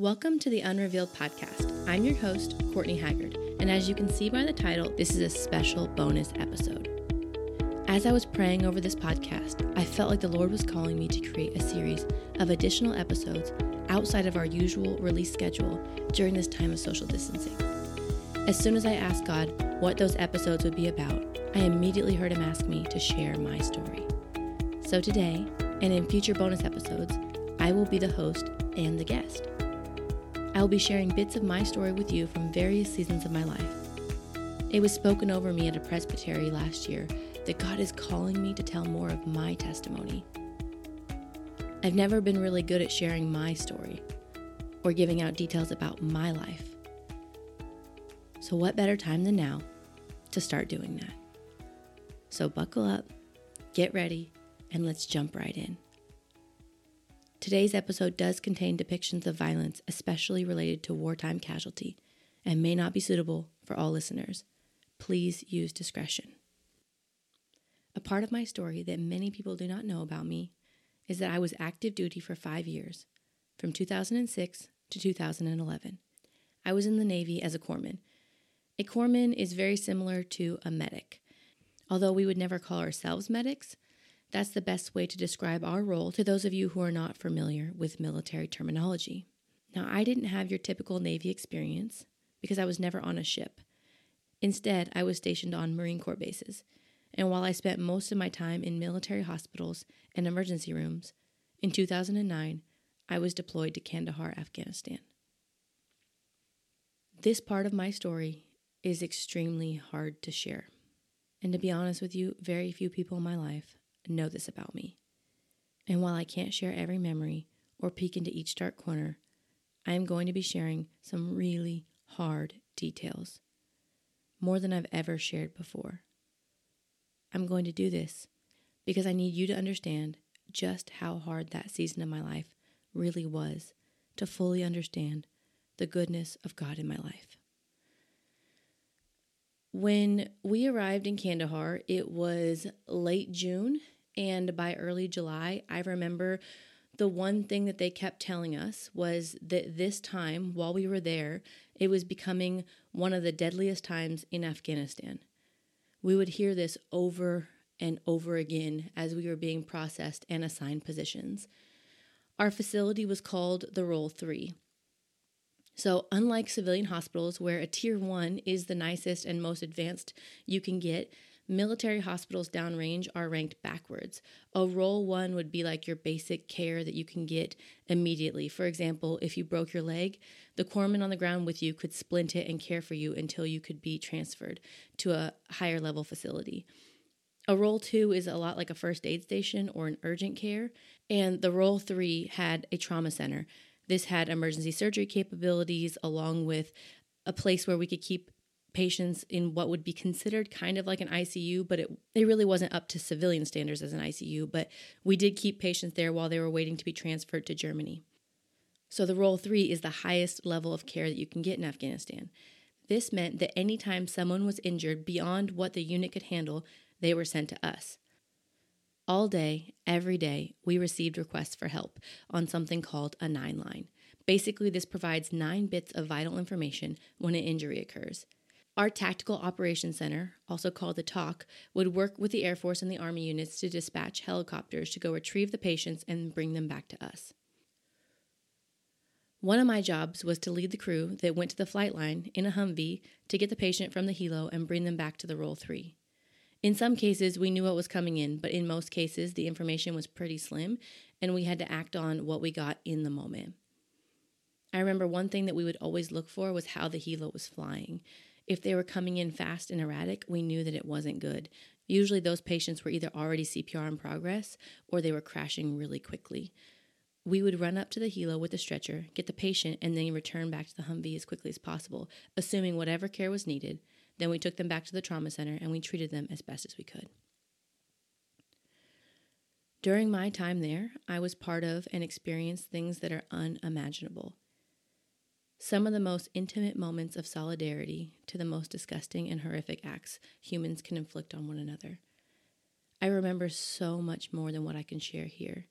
Welcome to the Unrevealed Podcast. I'm your host, Courtney Haggard, and as you can see by the title, this is a special bonus episode. As I was praying over this podcast, I felt like the Lord was calling me to create a series of additional episodes outside of our usual release schedule during this time of social distancing. As soon as I asked God what those episodes would be about, I immediately heard Him ask me to share my story. So today, and in future bonus episodes, I will be the host and the guest. I will be sharing bits of my story with you from various seasons of my life. It was spoken over me at a presbytery last year that God is calling me to tell more of my testimony. I've never been really good at sharing my story or giving out details about my life. So, what better time than now to start doing that? So, buckle up, get ready, and let's jump right in. Today's episode does contain depictions of violence, especially related to wartime casualty, and may not be suitable for all listeners. Please use discretion. A part of my story that many people do not know about me is that I was active duty for five years, from 2006 to 2011. I was in the Navy as a corpsman. A corpsman is very similar to a medic. Although we would never call ourselves medics, that's the best way to describe our role to those of you who are not familiar with military terminology. Now, I didn't have your typical Navy experience because I was never on a ship. Instead, I was stationed on Marine Corps bases. And while I spent most of my time in military hospitals and emergency rooms, in 2009, I was deployed to Kandahar, Afghanistan. This part of my story is extremely hard to share. And to be honest with you, very few people in my life know this about me. And while I can't share every memory or peek into each dark corner, I am going to be sharing some really hard details, more than I've ever shared before. I'm going to do this because I need you to understand just how hard that season of my life really was to fully understand the goodness of God in my life. When we arrived in Kandahar, it was late June, and by early July, I remember the one thing that they kept telling us was that this time, while we were there, it was becoming one of the deadliest times in Afghanistan. We would hear this over and over again as we were being processed and assigned positions. Our facility was called the Role 3. So, unlike civilian hospitals, where a tier one is the nicest and most advanced you can get, military hospitals downrange are ranked backwards. A role one would be like your basic care that you can get immediately. For example, if you broke your leg, the corpsman on the ground with you could splint it and care for you until you could be transferred to a higher level facility. A role two is a lot like a first aid station or an urgent care, and the role three had a trauma center this had emergency surgery capabilities along with a place where we could keep patients in what would be considered kind of like an ICU, but it, it really wasn't up to civilian standards as an ICU. But we did keep patients there while they were waiting to be transferred to Germany. So the role three is the highest level of care that you can get in Afghanistan. This meant that anytime someone was injured beyond what the unit could handle, they were sent to us. All day, every day, we received requests for help on something called a nine line. Basically, this provides nine bits of vital information when an injury occurs. Our Tactical Operations Center, also called the TOC, would work with the Air Force and the Army units to dispatch helicopters to go retrieve the patients and bring them back to us. One of my jobs was to lead the crew that went to the flight line in a Humvee to get the patient from the helo and bring them back to the Role 3. In some cases, we knew what was coming in, but in most cases, the information was pretty slim and we had to act on what we got in the moment. I remember one thing that we would always look for was how the helo was flying. If they were coming in fast and erratic, we knew that it wasn't good. Usually, those patients were either already CPR in progress or they were crashing really quickly. We would run up to the helo with the stretcher, get the patient, and then return back to the Humvee as quickly as possible, assuming whatever care was needed, then we took them back to the trauma center and we treated them as best as we could. During my time there, I was part of and experienced things that are unimaginable. Some of the most intimate moments of solidarity to the most disgusting and horrific acts humans can inflict on one another. I remember so much more than what I can share here.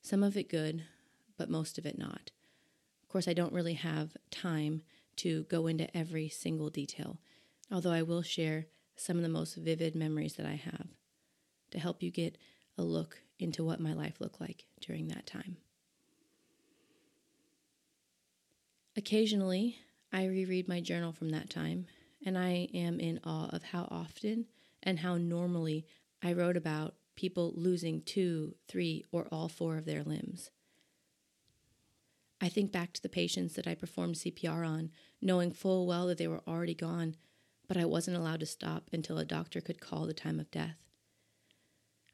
Some of it good, but most of it not. Of course, I don't really have time to go into every single detail, although I will share some of the most vivid memories that I have to help you get a look into what my life looked like during that time. Occasionally, I reread my journal from that time, and I am in awe of how often and how normally I wrote about people losing two, three, or all four of their limbs. I think back to the patients that I performed CPR on, knowing full well that they were already gone, but I wasn't allowed to stop until a doctor could call the time of death.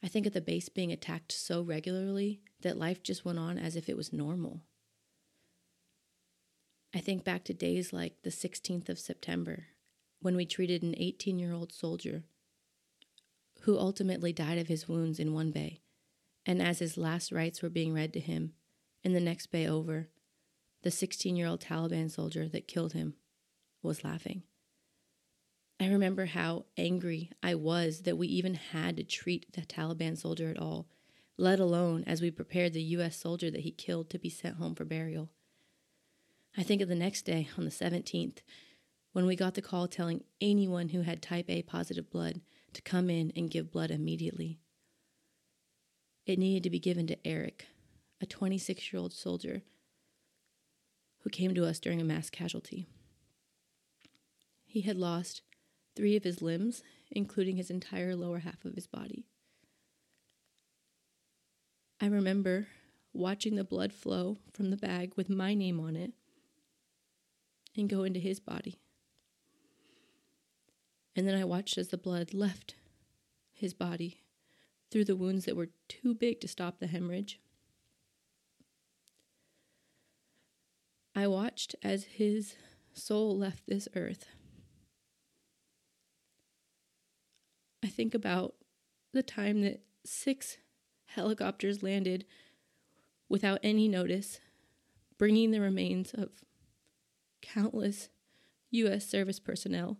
I think of the base being attacked so regularly that life just went on as if it was normal. I think back to days like the 16th of September, when we treated an 18 year old soldier who ultimately died of his wounds in one bay, and as his last rites were being read to him, in the next bay over, the 16 year old Taliban soldier that killed him was laughing. I remember how angry I was that we even had to treat the Taliban soldier at all, let alone as we prepared the U.S. soldier that he killed to be sent home for burial. I think of the next day, on the 17th, when we got the call telling anyone who had type A positive blood to come in and give blood immediately. It needed to be given to Eric, a 26 year old soldier who came to us during a mass casualty. He had lost three of his limbs, including his entire lower half of his body. I remember watching the blood flow from the bag with my name on it and go into his body. And then I watched as the blood left his body through the wounds that were too big to stop the hemorrhage. I watched as his soul left this earth. I think about the time that six helicopters landed without any notice, bringing the remains of countless U.S. service personnel,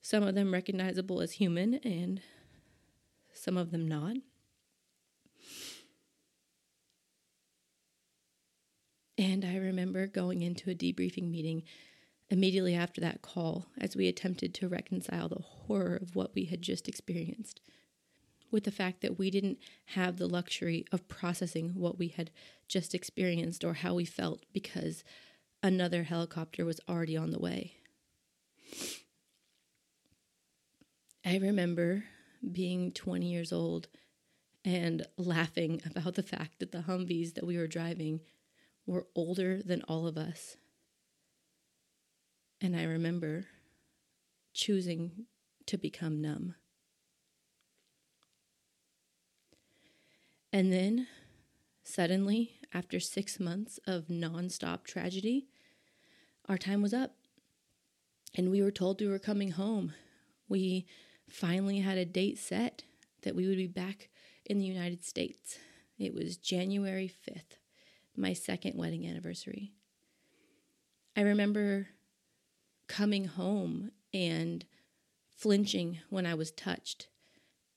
some of them recognizable as human and some of them not. And I remember going into a debriefing meeting immediately after that call as we attempted to reconcile the horror of what we had just experienced with the fact that we didn't have the luxury of processing what we had just experienced or how we felt because another helicopter was already on the way. I remember being 20 years old and laughing about the fact that the Humvees that we were driving were older than all of us and I remember choosing to become numb. And then, suddenly, after six months of nonstop tragedy, our time was up. And we were told we were coming home. We finally had a date set that we would be back in the United States. It was January 5th, my second wedding anniversary. I remember coming home and flinching when I was touched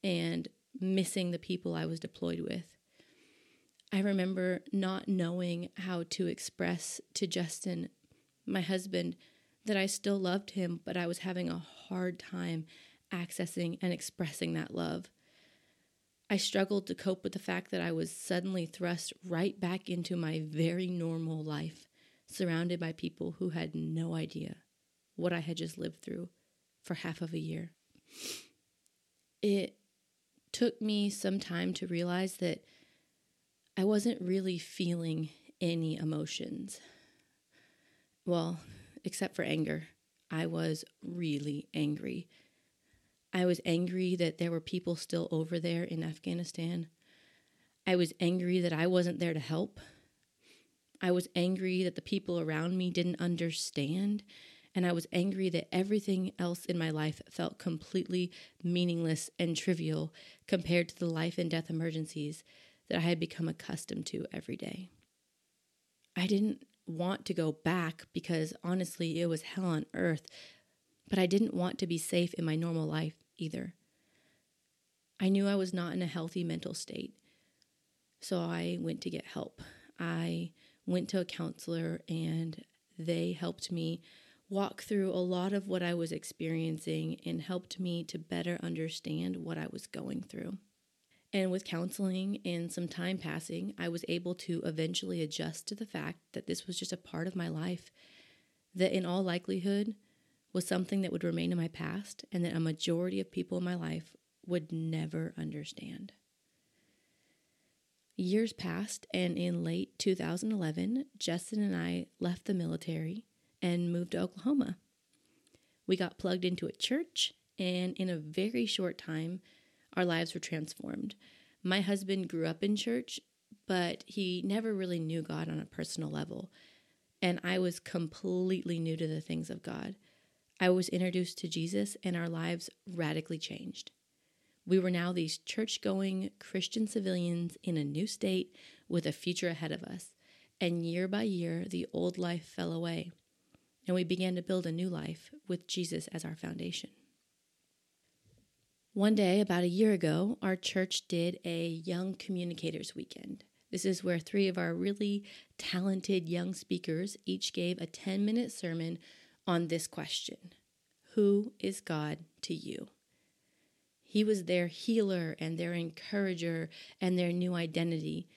and missing the people I was deployed with. I remember not knowing how to express to Justin, my husband, that I still loved him, but I was having a hard time accessing and expressing that love. I struggled to cope with the fact that I was suddenly thrust right back into my very normal life, surrounded by people who had no idea what I had just lived through for half of a year. It took me some time to realize that I wasn't really feeling any emotions. Well, except for anger. I was really angry. I was angry that there were people still over there in Afghanistan. I was angry that I wasn't there to help. I was angry that the people around me didn't understand and I was angry that everything else in my life felt completely meaningless and trivial compared to the life and death emergencies that I had become accustomed to every day. I didn't want to go back because honestly, it was hell on earth, but I didn't want to be safe in my normal life either. I knew I was not in a healthy mental state, so I went to get help. I went to a counselor and they helped me walk through a lot of what I was experiencing and helped me to better understand what I was going through. And with counseling and some time passing, I was able to eventually adjust to the fact that this was just a part of my life, that in all likelihood was something that would remain in my past, and that a majority of people in my life would never understand. Years passed, and in late 2011, Justin and I left the military and moved to Oklahoma. We got plugged into a church, and in a very short time, our lives were transformed. My husband grew up in church, but he never really knew God on a personal level. And I was completely new to the things of God. I was introduced to Jesus, and our lives radically changed. We were now these church going Christian civilians in a new state with a future ahead of us. And year by year, the old life fell away, and we began to build a new life with Jesus as our foundation. One day, about a year ago, our church did a Young Communicators Weekend. This is where three of our really talented young speakers each gave a 10 minute sermon on this question Who is God to you? He was their healer and their encourager and their new identity.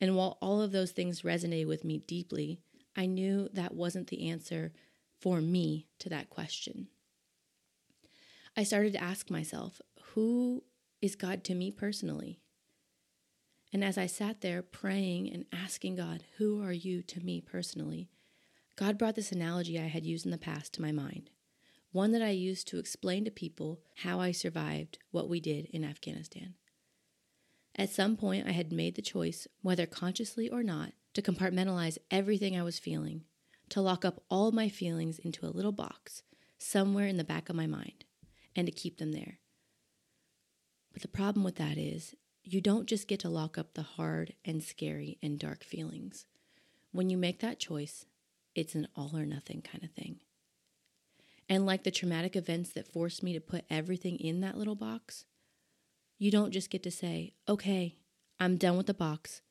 And while all of those things resonated with me deeply, I knew that wasn't the answer for me to that question. I started to ask myself, who is God to me personally? And as I sat there praying and asking God, Who are you to me personally? God brought this analogy I had used in the past to my mind, one that I used to explain to people how I survived what we did in Afghanistan. At some point, I had made the choice, whether consciously or not, to compartmentalize everything I was feeling, to lock up all my feelings into a little box somewhere in the back of my mind, and to keep them there. But the problem with that is you don't just get to lock up the hard and scary and dark feelings. When you make that choice, it's an all or nothing kind of thing. And like the traumatic events that forced me to put everything in that little box, you don't just get to say, okay, I'm done with the box.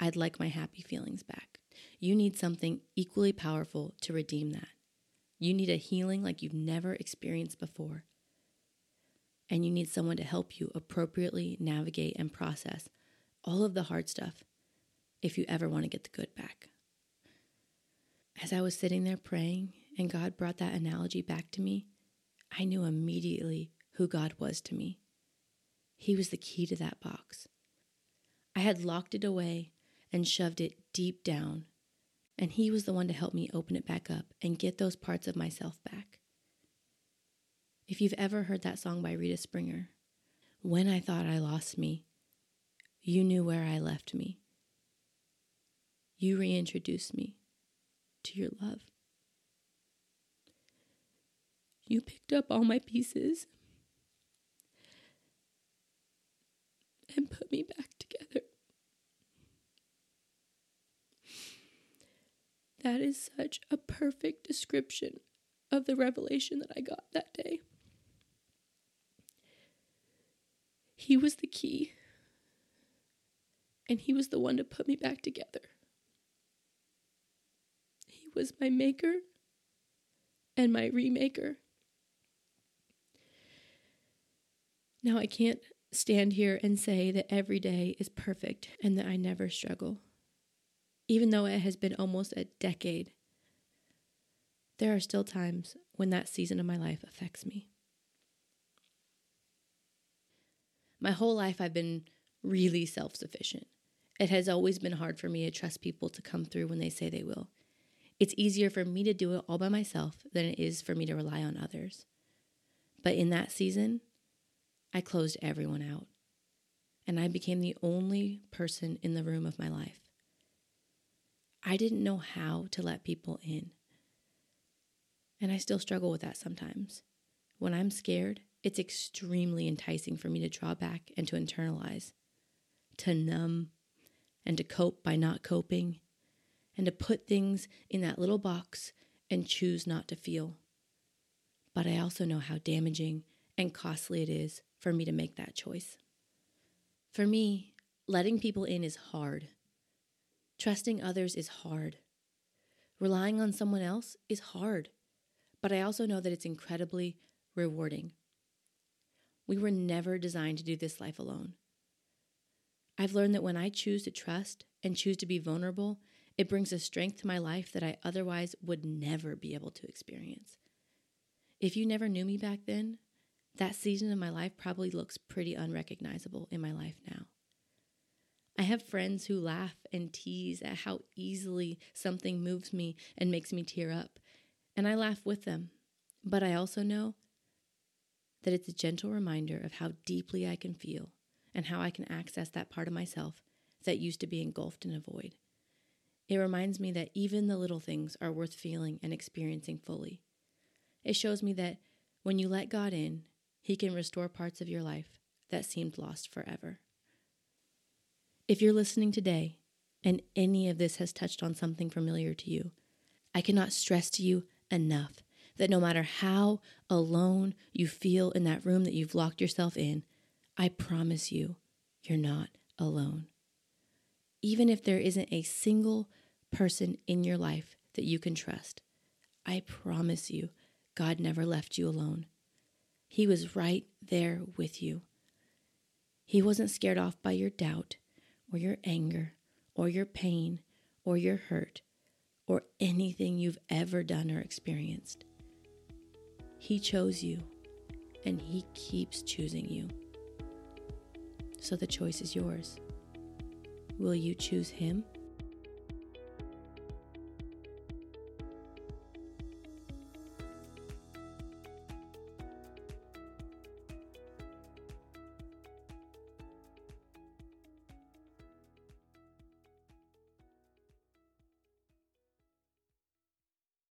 I'd like my happy feelings back. You need something equally powerful to redeem that. You need a healing like you've never experienced before and you need someone to help you appropriately navigate and process all of the hard stuff if you ever want to get the good back. As I was sitting there praying and God brought that analogy back to me, I knew immediately who God was to me. He was the key to that box. I had locked it away and shoved it deep down, and He was the one to help me open it back up and get those parts of myself back. If you've ever heard that song by Rita Springer, When I Thought I Lost Me, you knew where I left me. You reintroduced me to your love. You picked up all my pieces and put me back together. That is such a perfect description of the revelation that I got that day. He was the key. And He was the one to put me back together. He was my maker and my remaker. Now, I can't stand here and say that every day is perfect and that I never struggle. Even though it has been almost a decade, there are still times when that season of my life affects me. My whole life, I've been really self sufficient. It has always been hard for me to trust people to come through when they say they will. It's easier for me to do it all by myself than it is for me to rely on others. But in that season, I closed everyone out, and I became the only person in the room of my life. I didn't know how to let people in. And I still struggle with that sometimes. When I'm scared, it's extremely enticing for me to draw back and to internalize, to numb, and to cope by not coping, and to put things in that little box and choose not to feel. But I also know how damaging and costly it is for me to make that choice. For me, letting people in is hard. Trusting others is hard. Relying on someone else is hard, but I also know that it's incredibly rewarding. We were never designed to do this life alone. I've learned that when I choose to trust and choose to be vulnerable, it brings a strength to my life that I otherwise would never be able to experience. If you never knew me back then, that season of my life probably looks pretty unrecognizable in my life now. I have friends who laugh and tease at how easily something moves me and makes me tear up, and I laugh with them. But I also know that it's a gentle reminder of how deeply I can feel and how I can access that part of myself that used to be engulfed in a void. It reminds me that even the little things are worth feeling and experiencing fully. It shows me that when you let God in, He can restore parts of your life that seemed lost forever. If you're listening today and any of this has touched on something familiar to you, I cannot stress to you enough that no matter how alone you feel in that room that you've locked yourself in, I promise you, you're not alone. Even if there isn't a single person in your life that you can trust, I promise you, God never left you alone. He was right there with you. He wasn't scared off by your doubt or your anger or your pain or your hurt or anything you've ever done or experienced. He chose you and He keeps choosing you. So the choice is yours. Will you choose Him?